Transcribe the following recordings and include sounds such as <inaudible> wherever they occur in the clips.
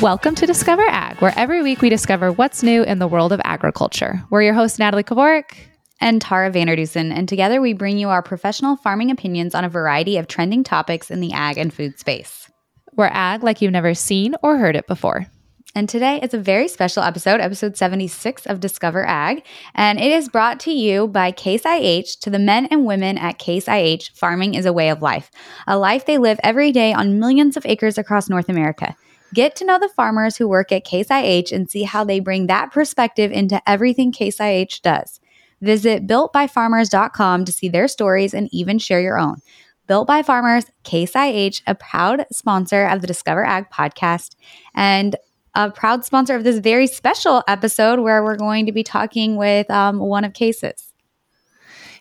Welcome to Discover Ag, where every week we discover what's new in the world of agriculture. We're your hosts, Natalie Kovarik and Tara Vander Dussen, and together we bring you our professional farming opinions on a variety of trending topics in the ag and food space. We're ag like you've never seen or heard it before. And today is a very special episode, episode 76 of Discover Ag. And it is brought to you by Case IH to the men and women at Case IH. Farming is a way of life, a life they live every day on millions of acres across North America. Get to know the farmers who work at Case IH and see how they bring that perspective into everything Case IH does. Visit builtbyfarmers.com to see their stories and even share your own. Built by Farmers, Case IH, a proud sponsor of the Discover Ag podcast. And a proud sponsor of this very special episode where we're going to be talking with um, one of Cases.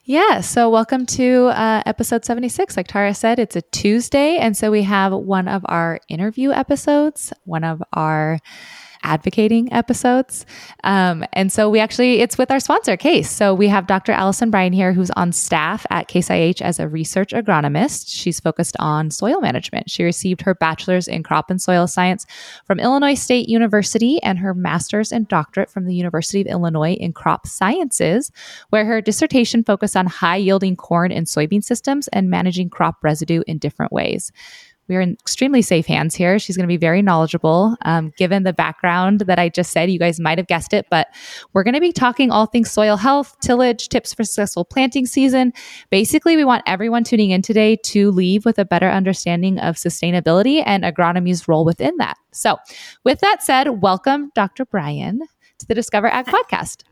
Yeah, so welcome to uh, episode 76. Like Tara said, it's a Tuesday. And so we have one of our interview episodes, one of our advocating episodes. Um, and so we actually, it's with our sponsor, Case. So we have Dr. Allison Bryan here, who's on staff at Case IH as a research agronomist. She's focused on soil management. She received her bachelor's in crop and soil science from Illinois State University and her master's and doctorate from the University of Illinois in crop sciences, where her dissertation focused on high yielding corn and soybean systems and managing crop residue in different ways we are in extremely safe hands here. She's going to be very knowledgeable. Um, given the background that I just said, you guys might have guessed it, but we're going to be talking all things soil health, tillage, tips for successful planting season. Basically, we want everyone tuning in today to leave with a better understanding of sustainability and agronomy's role within that. So, with that said, welcome, Dr. Brian, to the Discover Ag podcast.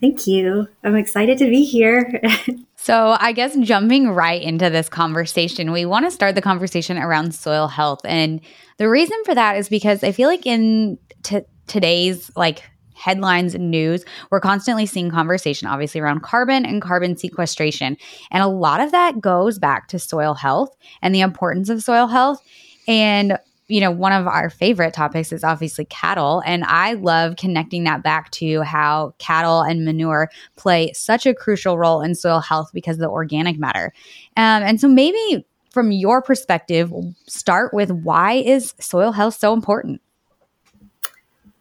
Thank you. I'm excited to be here. <laughs> So, I guess jumping right into this conversation, we want to start the conversation around soil health. And the reason for that is because I feel like in t- today's like headlines and news, we're constantly seeing conversation, obviously, around carbon and carbon sequestration. And a lot of that goes back to soil health and the importance of soil health. And you know, one of our favorite topics is obviously cattle. And I love connecting that back to how cattle and manure play such a crucial role in soil health because of the organic matter. Um, and so maybe from your perspective, start with why is soil health so important?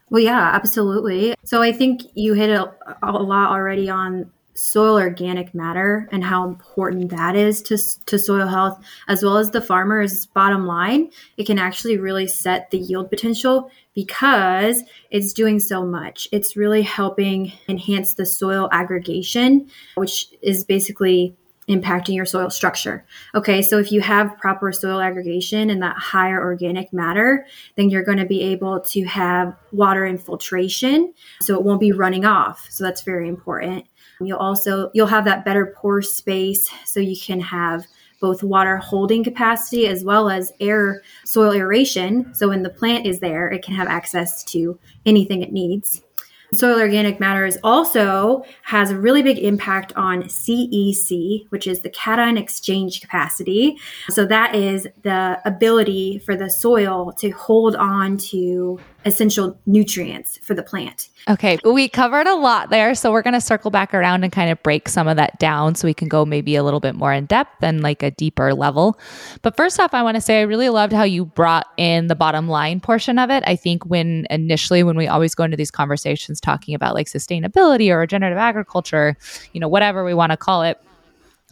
Well, yeah, absolutely. So I think you hit a, a lot already on soil organic matter and how important that is to, to soil health, as well as the farmer's bottom line, it can actually really set the yield potential because it's doing so much. It's really helping enhance the soil aggregation, which is basically impacting your soil structure. Okay, so if you have proper soil aggregation and that higher organic matter, then you're going to be able to have water infiltration so it won't be running off. So that's very important. You'll also you'll have that better pore space so you can have both water holding capacity as well as air soil aeration. So when the plant is there, it can have access to anything it needs. Soil organic matter is also has a really big impact on CEC, which is the cation exchange capacity. So that is the ability for the soil to hold on to essential nutrients for the plant. Okay, we covered a lot there. So we're going to circle back around and kind of break some of that down so we can go maybe a little bit more in depth and like a deeper level. But first off, I want to say I really loved how you brought in the bottom line portion of it. I think when initially, when we always go into these conversations talking about like sustainability or regenerative agriculture, you know, whatever we want to call it,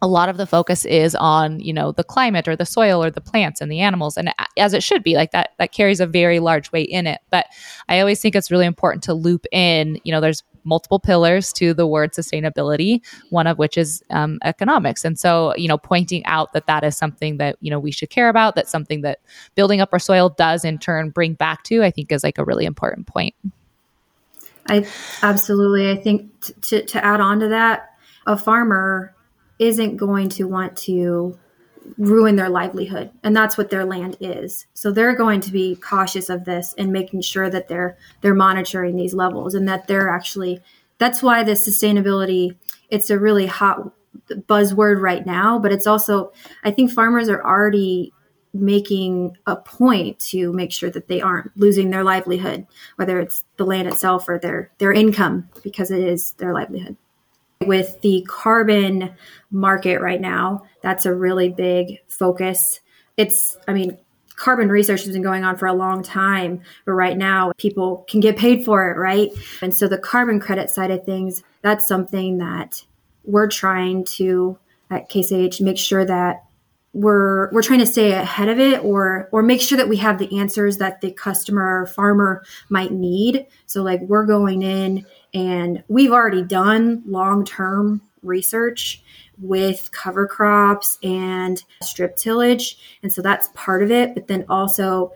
a lot of the focus is on you know the climate or the soil or the plants and the animals. And as it should be like that that carries a very large weight in it. But i always think it's really important to loop in you know there's multiple pillars to the word sustainability one of which is um, economics. And so you know pointing out that that is something that you know we should care about that's something that building up our soil does in turn bring back to i think is like a really important point. I absolutely. I think t- to, to add on to that a farmer isn't going to want to ruin their livelihood. And that's what their land is. So they're going to be cautious of this and making sure that they're they're monitoring these levels and that they're actually that's why the sustainability it's a really hot buzzword right now but it's also i think farmers are already making a point to make sure that they aren't losing their livelihood whether it's the land itself or their their income because it is their livelihood with the carbon market right now, that's a really big focus. It's, I mean, carbon research has been going on for a long time, but right now people can get paid for it, right? And so the carbon credit side of things, that's something that we're trying to at IH make sure that we're we're trying to stay ahead of it or or make sure that we have the answers that the customer or farmer might need. So like we're going in and we've already done long-term research with cover crops and strip tillage. And so that's part of it, but then also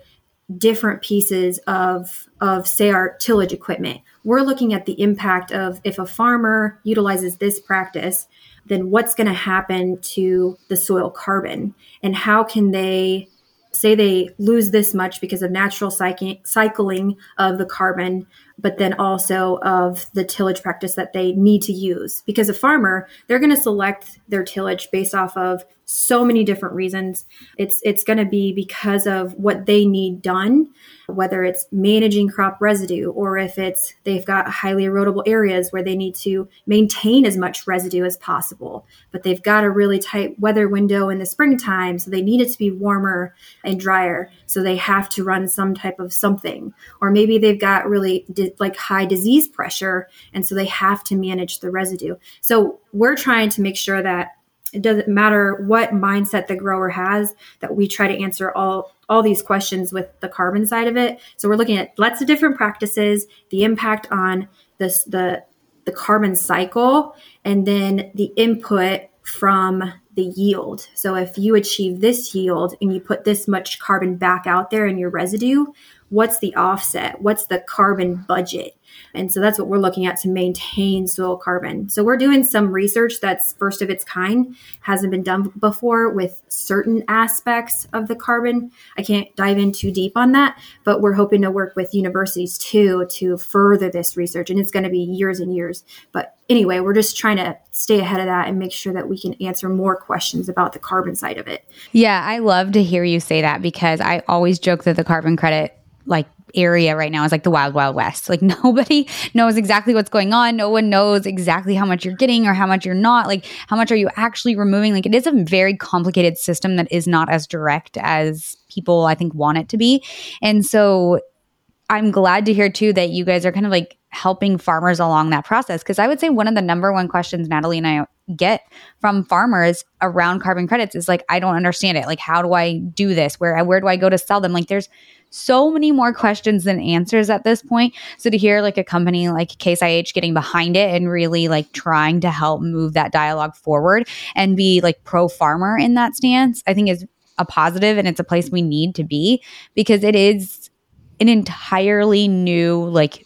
different pieces of of say our tillage equipment. We're looking at the impact of if a farmer utilizes this practice, then what's going to happen to the soil carbon and how can they say they lose this much because of natural cycling of the carbon but then also of the tillage practice that they need to use. Because a farmer, they're going to select their tillage based off of so many different reasons. It's it's going to be because of what they need done, whether it's managing crop residue or if it's they've got highly erodible areas where they need to maintain as much residue as possible, but they've got a really tight weather window in the springtime, so they need it to be warmer and drier, so they have to run some type of something. Or maybe they've got really di- like high disease pressure and so they have to manage the residue. So we're trying to make sure that it doesn't matter what mindset the grower has that we try to answer all all these questions with the carbon side of it. So we're looking at lots of different practices the impact on this the the carbon cycle and then the input from the yield so if you achieve this yield and you put this much carbon back out there in your residue what's the offset what's the carbon budget and so that's what we're looking at to maintain soil carbon. So we're doing some research that's first of its kind, hasn't been done before with certain aspects of the carbon. I can't dive in too deep on that, but we're hoping to work with universities too to further this research. And it's going to be years and years. But anyway, we're just trying to stay ahead of that and make sure that we can answer more questions about the carbon side of it. Yeah, I love to hear you say that because I always joke that the carbon credit like area right now is like the wild wild west. Like <laughs> nobody knows exactly what's going on. No one knows exactly how much you're getting or how much you're not. Like how much are you actually removing? Like it is a very complicated system that is not as direct as people i think want it to be. And so i'm glad to hear too that you guys are kind of like helping farmers along that process because i would say one of the number one questions natalie and i get from farmers around carbon credits is like i don't understand it. Like how do i do this? Where uh, where do i go to sell them? Like there's so many more questions than answers at this point. So to hear like a company like Case IH getting behind it and really like trying to help move that dialogue forward and be like pro farmer in that stance, I think is a positive and it's a place we need to be because it is an entirely new like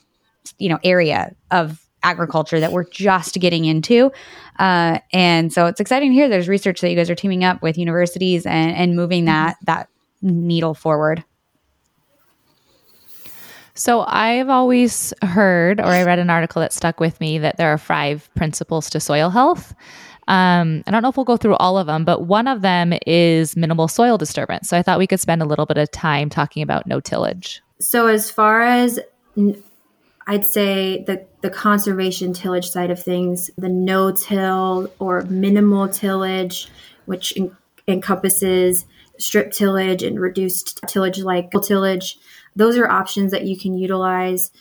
you know area of agriculture that we're just getting into. Uh, and so it's exciting to hear there's research that you guys are teaming up with universities and, and moving that that needle forward. So I've always heard, or I read an article that stuck with me, that there are five principles to soil health. Um, I don't know if we'll go through all of them, but one of them is minimal soil disturbance. So I thought we could spend a little bit of time talking about no tillage. So as far as I'd say the the conservation tillage side of things, the no till or minimal tillage, which en- encompasses strip tillage and reduced tillage like tillage those are options that you can utilize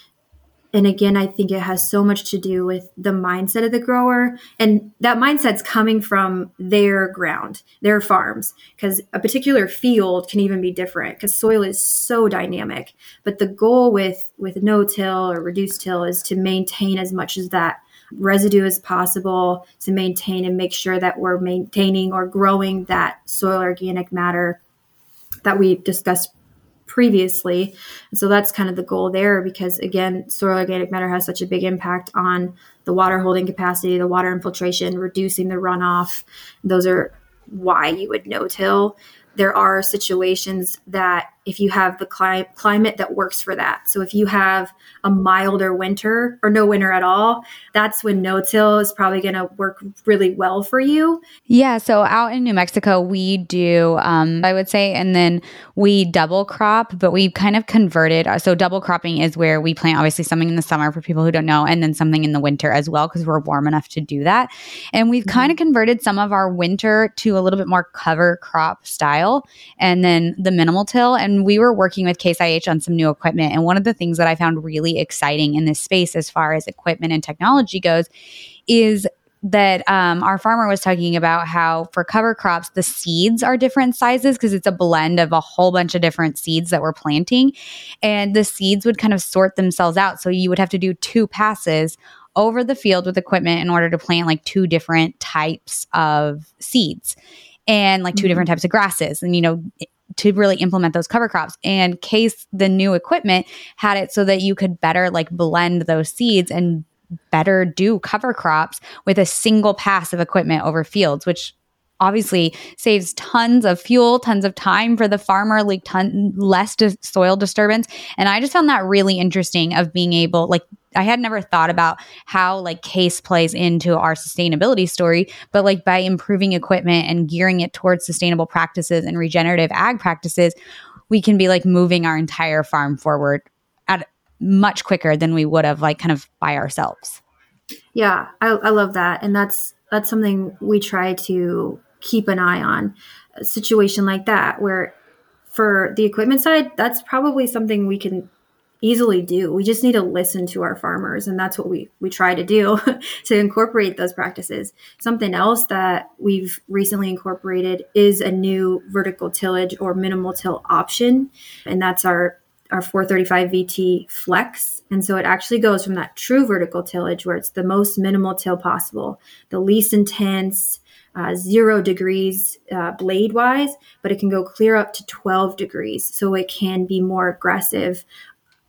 and again i think it has so much to do with the mindset of the grower. And that mindset's coming from their ground their farms because a particular field can even be different because soil is so dynamic. But the goal with with no till or reduced till is to maintain as much as that residue as possible to maintain and make sure that we're maintaining or growing that soil organic matter that we discussed previously. so that's kind of the goal there because again, soil organic matter has such a big impact on the water holding capacity, the water infiltration, reducing the runoff. Those are why you would no till. There are situations that if you have the cli- climate that works for that. So if you have a milder winter or no winter at all, that's when no-till is probably going to work really well for you. Yeah. So out in New Mexico, we do, um, I would say, and then we double crop, but we kind of converted. So double cropping is where we plant obviously something in the summer for people who don't know, and then something in the winter as well because we're warm enough to do that. And we've mm-hmm. kind of converted some of our winter to a little bit more cover crop style, and then the minimal till and and we were working with Case IH on some new equipment. And one of the things that I found really exciting in this space, as far as equipment and technology goes, is that um, our farmer was talking about how for cover crops the seeds are different sizes because it's a blend of a whole bunch of different seeds that we're planting and the seeds would kind of sort themselves out so you would have to do two passes over the field with equipment in order to plant like two different types of seeds and like 2 mm-hmm. different types of grasses and you know to really implement those cover crops. And Case, the new equipment, had it so that you could better like blend those seeds and better do cover crops with a single pass of equipment over fields, which obviously saves tons of fuel, tons of time for the farmer, like ton less soil disturbance. And I just found that really interesting of being able, like, I had never thought about how like case plays into our sustainability story, but like by improving equipment and gearing it towards sustainable practices and regenerative ag practices, we can be like moving our entire farm forward at much quicker than we would have like kind of by ourselves. Yeah, I, I love that. And that's that's something we try to keep an eye on a situation like that where for the equipment side that's probably something we can easily do we just need to listen to our farmers and that's what we we try to do <laughs> to incorporate those practices something else that we've recently incorporated is a new vertical tillage or minimal till option and that's our our 435 VT flex. And so it actually goes from that true vertical tillage where it's the most minimal till possible, the least intense, uh, zero degrees uh, blade wise, but it can go clear up to 12 degrees. So it can be more aggressive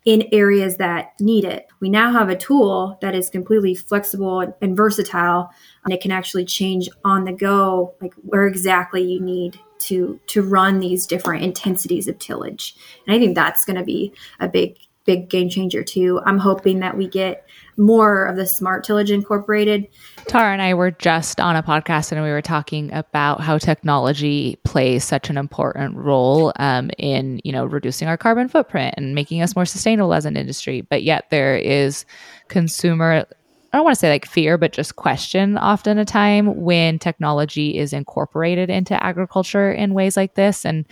in areas that need it. We now have a tool that is completely flexible and, versatile, and it can actually change on the go, like where exactly you need to to run these different intensities of tillage. And I think that's going to be a big big game changer too. I'm hoping that we get more of the smart tillage incorporated. Tara and I were just on a podcast and we were talking about how technology plays such an important role um, in you know reducing our carbon footprint and making us more sustainable as an industry. But yet there is consumer. I don't want to say like fear, but just question often a time when technology is incorporated into agriculture in ways like this. And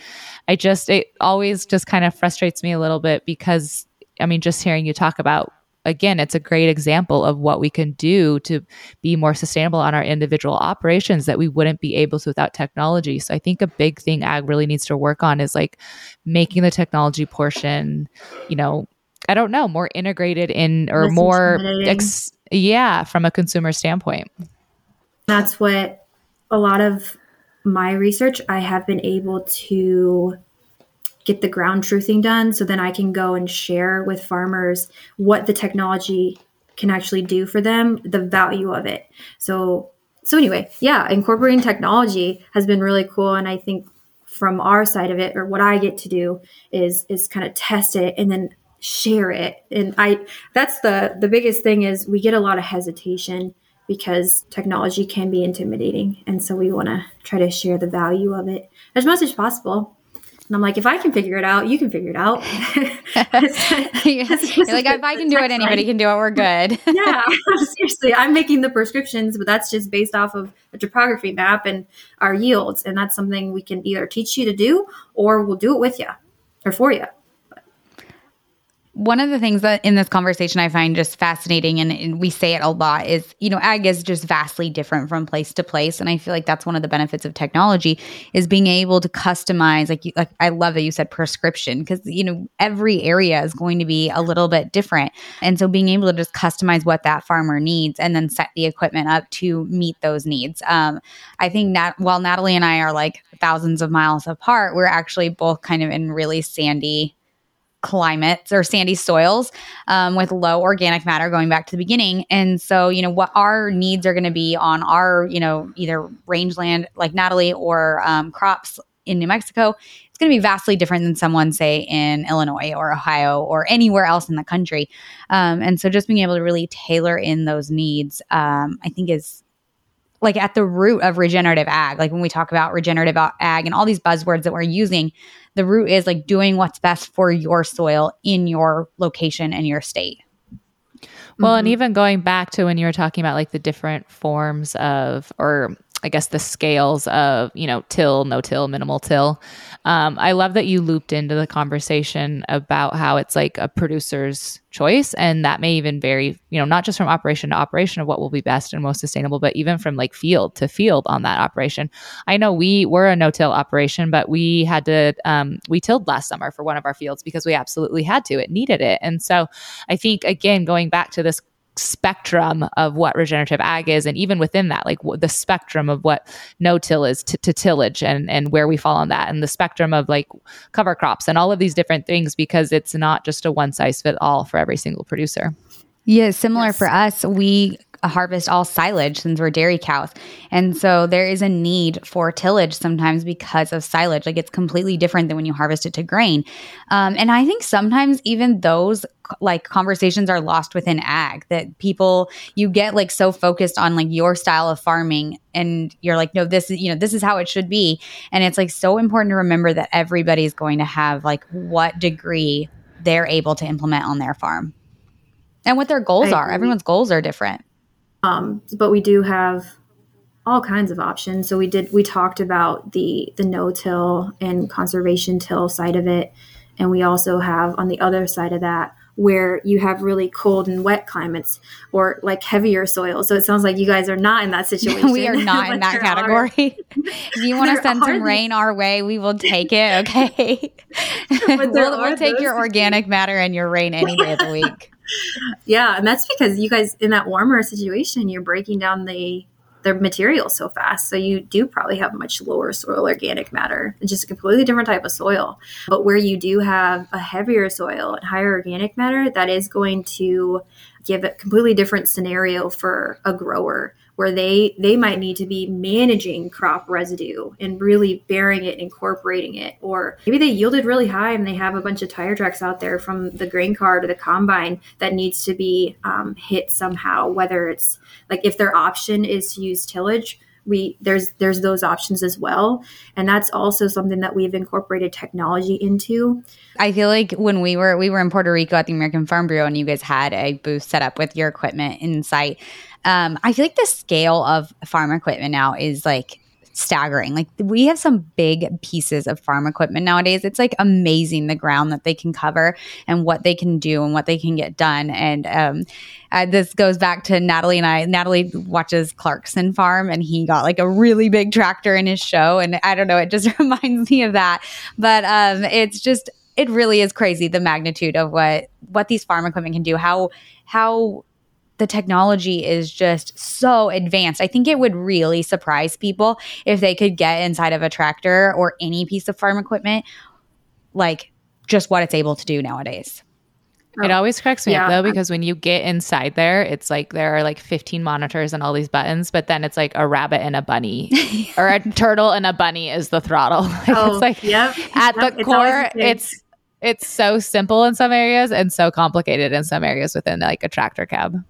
I just, it always just kind of frustrates me a little bit because I mean, just hearing you talk about again, it's a great example of what we can do to be more sustainable on our individual operations that we wouldn't be able to without technology. So I think a big thing ag really needs to work on is like making the technology portion, you know, I don't know, more integrated in or Less more, ex- yeah, from a consumer standpoint. That's what a lot of my research I have been able to get the ground truthing done so then I can go and share with farmers what the technology can actually do for them, the value of it. So so anyway, yeah, incorporating technology has been really cool and I think from our side of it or what I get to do is is kind of test it and then share it. And I that's the the biggest thing is we get a lot of hesitation because technology can be intimidating and so we want to try to share the value of it as much as possible and I'm like, if I can figure it out, you can figure it out. <laughs> You're <laughs> like, if I can do it, <laughs> anybody can do it. We're good. yeah, seriously. I'm making the prescriptions, but that's just based off of a topography map and our yields. And that's something we can either teach you to do or we'll do it with you or for you one of the things that in this conversation I find just fascinating, and, and, we say it a lot, is you know, ag is just vastly different from place to place, and I feel like that's one of the benefits of technology is being able to customize. Like, you, like I love that you said prescription because you know every area is going to be a little bit different, and so being able to just customize what that farmer needs and then set the equipment up to meet those needs. Um, I think that while Natalie and I are like thousands of miles apart, we're actually both kind of in really sandy climates or sandy soils um, with low organic matter going back to the beginning and so you know what our needs are going to be on our you know either rangeland like natalie or um, crops in New Mexico, it's going to be vastly different than someone, say, in Illinois or Ohio or anywhere else in the country. Um, and so just being able to really tailor in those needs, um, I think is like at the root of regenerative ag. Like when we talk about regenerative ag and all these buzzwords that we're using, the root is like doing what's best for your soil in your location and your state. Well, mm-hmm. and even going back to when you were talking about like the different forms of, or I guess the scales of, you know, till, no till, minimal till. Um, I love that you looped into the conversation about how it's like a producer's choice. And that may even vary, you know, not just from operation to operation of what will be best and most sustainable, but even from like field to field on that operation. I know we were a no till operation, but we had to, um, we tilled last summer for one of our fields because we absolutely had to. It needed it. And so I think, again, going back to this spectrum of what regenerative ag is and even within that like the spectrum of what no-till is to, to, tillage and and where we fall on that and the spectrum of like cover crops and all of these different things because it's not just a one size fit all for every single producer yeah similar yes. for us we harvest all silage since we're dairy cows. And so there is a need for tillage sometimes because of silage. Like it's completely different than when you harvest it to grain. Um, and I think sometimes even those like conversations are lost within ag that people you get like so focused on like your style of farming and you're like no this is you know this is how it should be and it's like so important to remember that everybody's going to have like what degree they're able to implement on their farm and what their goals are everyone's goals are different um, but we do have all kinds of options. So we did we talked about the the no till and conservation till side of it, and we also have on the other side of that where you have really cold and wet climates or like heavier soil. So it sounds like you guys are not in that situation. <laughs> we are <laughs> not in that category. <laughs> if you want to send some rain our way, we will take it. Okay. we'll, we'll take your organic matter and your rain any day of the week yeah, and that's because you guys in that warmer situation, you're breaking down the the material so fast. So you do probably have much lower soil organic matter. It's just a completely different type of soil. But where you do have a heavier soil and higher organic matter, that is going to give a completely different scenario for a grower where they they might need to be managing crop residue and really burying it and incorporating it. Or maybe they yielded really high and they have a bunch of tire tracks out there from the grain car to the combine that needs to be um, hit somehow whether it's like if their option is to use tillage we there's there's those options as well. And that's also something that we've incorporated technology into. I feel like when we were we were in puerto rico at the american farm bureau and you guys had a booth set up with your equipment in sight um, I feel like the scale of farm equipment now is like staggering. Like we have some big pieces of farm equipment nowadays. It's like amazing the ground that they can cover and what they can do and what they can get done. And um, uh, this goes back to Natalie and I. Natalie watches Clarkson Farm, and he got like a really big tractor in his show. And I don't know, it just <laughs> reminds me of that. But um, it's just it really is crazy the magnitude of what what these farm equipment can do. How how the technology is just so advanced. I think it would really surprise people if they could get inside of a tractor or any piece of farm equipment, like just what it's able to do nowadays. It always cracks me yeah. up though because when you get inside there, it's like there are like 15 monitors and all these buttons, but then it's like a rabbit and a bunny <laughs> or a turtle and a bunny is the throttle. <laughs> oh, it's like yep. at yep. the core, it's it's so simple in some areas and so complicated in some areas within like a tractor cab.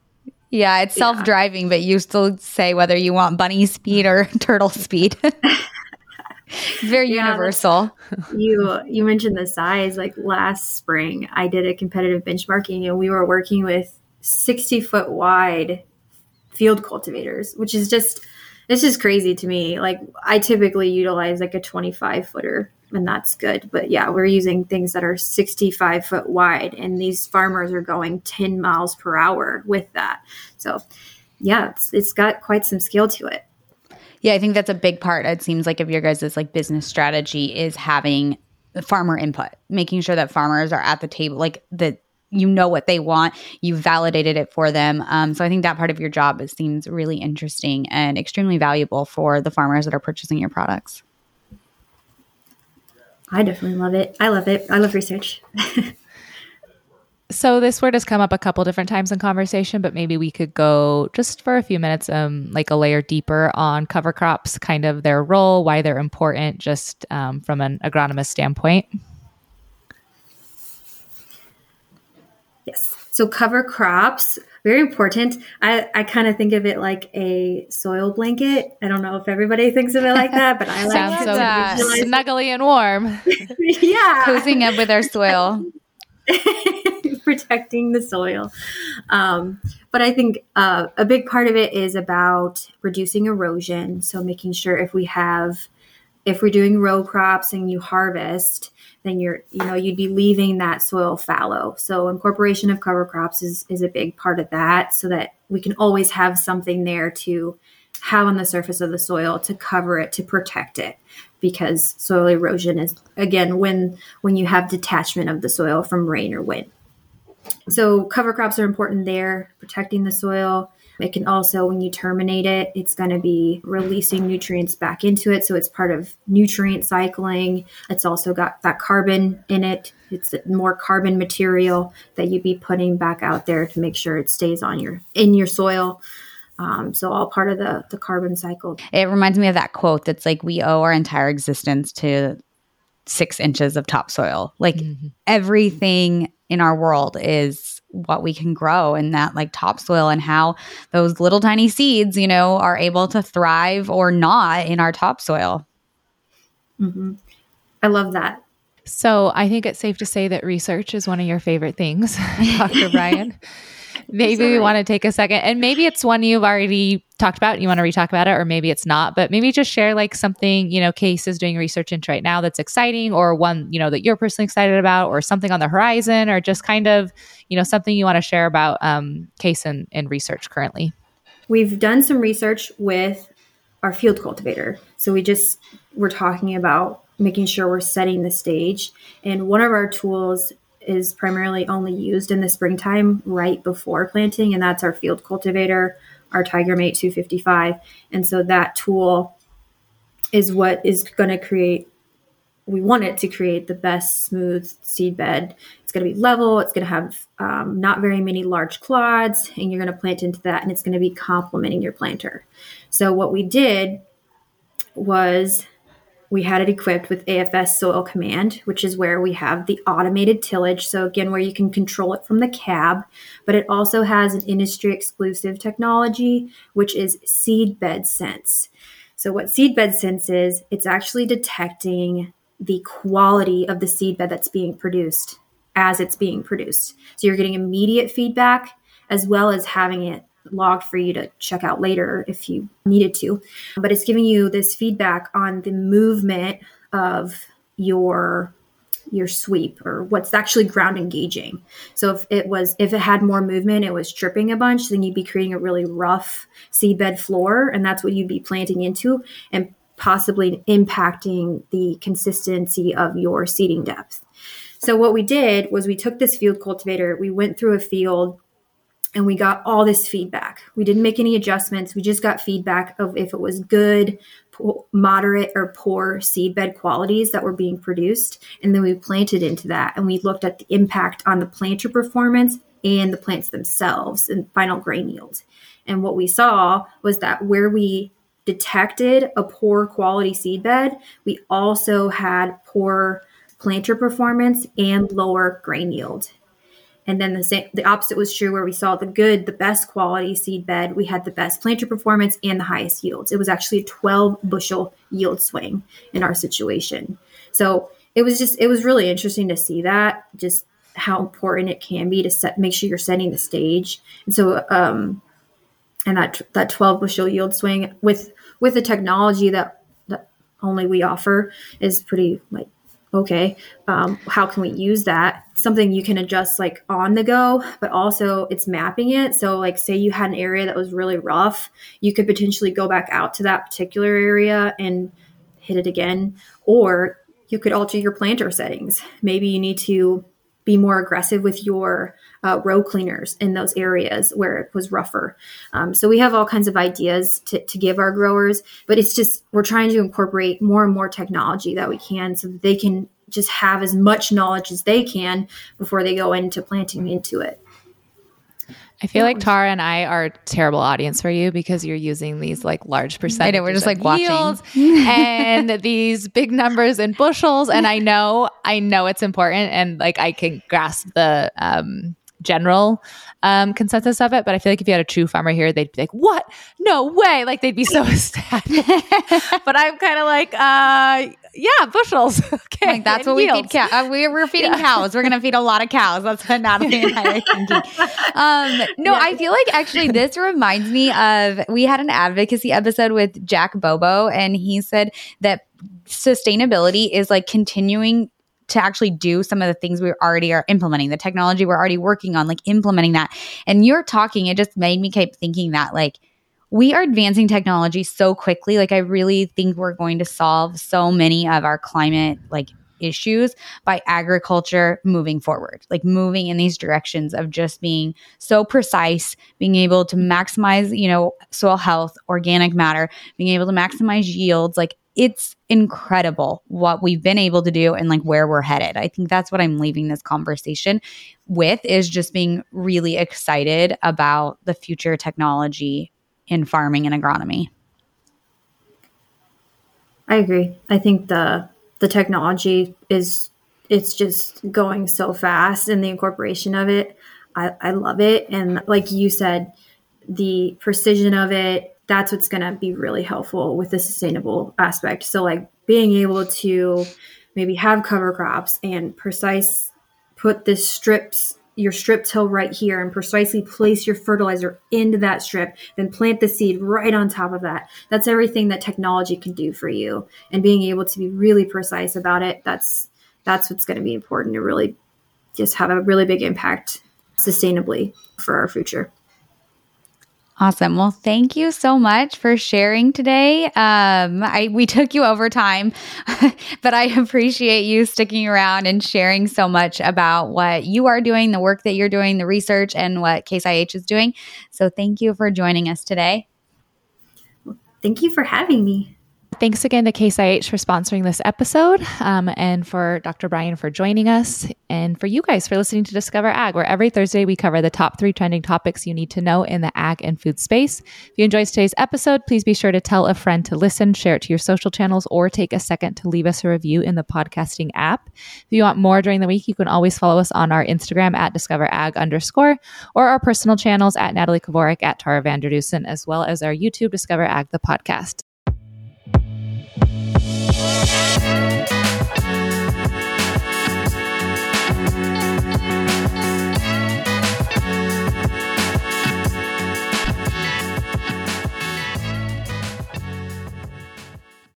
Yeah, it's self driving, yeah. but you still say whether you want bunny speed or <laughs> turtle speed. <laughs> very yeah, universal. You you mentioned the size. Like last spring, I did a competitive benchmarking, and we were working with sixty foot wide field cultivators, which is just this is crazy to me. Like I typically utilize like a twenty five footer and that's good. But yeah, we're using things that are 65 foot wide, and these farmers are going 10 miles per hour with that. So yeah, it's, it's got quite some skill to it. Yeah, I think that's a big part. It seems like of your guys' like business strategy is having farmer input, making sure that farmers are at the table, like that you know what they want, you validated it for them. Um, so I think that part of your job is, seems really interesting and extremely valuable for the farmers that are purchasing your products. I definitely love it. I love it. I love research. <laughs> So this word has come up a couple different times in conversation, but maybe we could go just for a few minutes, um, like a layer deeper on cover crops, kind of their role, why they're important, just um, from an agronomist standpoint. Yes. So cover crops, very important. I, I kind of think of it like a soil blanket. I don't know if everybody thinks of it like that, but I <laughs> like Sounds to so snuggly and warm. <laughs> yeah. Cozying up with our soil. <laughs> protecting the soil. Um, but I think uh, a big part of it is about reducing erosion. So making sure if we have, if we're doing row crops and you harvest, then you're, you know, you'd be leaving that soil fallow. So incorporation of cover crops is is a big part of that, so that we can always have something there to have on the surface of the soil to cover it to protect it because soil erosion is again when when you have detachment of the soil from rain or wind so cover crops are important there protecting the soil it can also when you terminate it it's going to be releasing nutrients back into it. So it's part of nutrient cycling. It's also got that carbon in it. It's more carbon material that you'd be putting back out there to make sure it stays on your in your soil. Um, so all part of the the carbon cycle. It reminds me of that quote that's like, we owe our entire existence to six inches of topsoil. Like everything in our world is what we can grow in that like topsoil and how those little tiny seeds, you know, are able to thrive or not in our topsoil. hmm i love that So I think it's safe to say that research is one of your favorite things, <laughs> Dr. Brian. <laughs> Maybe we want to take a second, and maybe it's one you've already talked about. And you want to re-talk about it, or maybe it's not. But maybe just share like something you know, Case is doing research into right now that's exciting, or one you know that you're personally excited about, or something on the horizon, or just kind of you know something you want to share about um, Case and, and research currently. We've done some research with our field cultivator. So we just we're talking about making sure we're setting the stage. And one of our tools is primarily only used in the springtime right before planting, and that's our field cultivator, our Tiger Mate 255. And so that tool is what is going to create we want it to create the best smooth seed bed. It's going to be level. It's going to have um, not very many large clods, and you're going to plant into that, and it's going to be complementing your planter. So what we did was we had it equipped with AFS Soil Command, which is where we have the automated tillage. So again, where you can control it from the cab, but it also has an industry exclusive technology, which is Seed Bed Sense. So what Seed Bed Sense is, it's actually detecting the quality of the seed bed that's being produced as it's being produced. So you're getting immediate feedback as well as having it logged for you to check out later if you needed to. But it's giving you this feedback on the movement of your your sweep or what's actually ground engaging. So if it was if it had more movement, it was tripping a bunch, then you'd be creating a really rough seedbed floor and that's what you'd be planting into and possibly impacting the consistency of your seeding depth. So what we did was we took this field cultivator, we went through a field and we got all this feedback. We didn't make any adjustments. We just got feedback of if it was good, po- moderate, or poor seedbed qualities that were being produced. And then we planted into that and we looked at the impact on the planter performance and the plants themselves and final grain yield. And what we saw was that where we detected a poor quality seedbed, we also had poor planter performance and lower grain yield. And then the same, the opposite was true where we saw the good, the best quality seed bed. We had the best planter performance and the highest yields. It was actually a 12 bushel yield swing in our situation. So it was just, it was really interesting to see that, just how important it can be to set, make sure you're setting the stage. And so, um, and that that 12 bushel yield swing with with the technology that that only we offer is pretty like okay um, how can we use that? Something you can adjust like on the go but also it's mapping it. So like say you had an area that was really rough you could potentially go back out to that particular area and hit it again or you could alter your planter settings. Maybe you need to be more aggressive with your uh, row cleaners in those areas where it was rougher. Um, so we have all kinds of ideas to, to give our growers, but it's just we're trying to incorporate more and more technology that we can so that they can just have as much knowledge as they can before they go into planting into it. I feel like Tara and I are a terrible audience for you because you're using these like large percentages. I know we're just like watching <laughs> and these big numbers in bushels. And I know, I know it's important, and like I can grasp the um, general um, consensus of it. But I feel like if you had a true farmer here, they'd be like, "What? No way!" Like they'd be so <laughs> ecstatic. <laughs> but I'm kind of like, uh, "Yeah, bushels. <laughs> okay, like that's what yields. we feed cows. Uh, we're, we're feeding yeah. cows. We're gonna feed a lot of cows. That's what Natalie and I are thinking. <laughs> Um, no, yeah. I feel like actually this reminds me of we had an advocacy episode with Jack Bobo, and he said that sustainability is like continuing to actually do some of the things we already are implementing, the technology we're already working on, like implementing that. And you're talking, it just made me keep thinking that like we are advancing technology so quickly. Like I really think we're going to solve so many of our climate like issues by agriculture moving forward, like moving in these directions of just being so precise, being able to maximize, you know, soil health, organic matter, being able to maximize yields, like it's incredible what we've been able to do and like where we're headed. I think that's what I'm leaving this conversation with is just being really excited about the future technology in farming and agronomy. I agree. I think the the technology is it's just going so fast and the incorporation of it. I, I love it. And like you said, the precision of it, that's what's to be really helpful with the sustainable aspect. So, like being able to maybe have cover crops and precise put the strips your strip till right here and precisely place your fertilizer into that strip, then plant the seed right on top of that. That's everything that technology can do for you. And being able to be really precise about it, that's that's what's going to be important to really just have a really big impact sustainably for our future. Awesome. Well, thank you so much for sharing today. Um, I we took you over time, <laughs> but I appreciate you sticking around and sharing so much about what you are doing, the work that you're doing, the research, and what Case IH is doing. So, thank you for joining us today. Thank you for having me. Thanks again to Case IH for sponsoring this episode, um, and for Dr. Brian for joining us, and for you guys for listening to Discover Ag, where every Thursday we cover the top three trending topics you need to know in the ag and food space. If you enjoyed today's episode, please be sure to tell a friend to listen, share it to your social channels, or take a second to leave us a review in the podcasting app. If you want more during the week, you can always follow us on our Instagram at Discover Ag underscore, or our personal channels at Natalie Kovarik at Tara Vander Dussen, as well as our YouTube Discover Ag the podcast. Música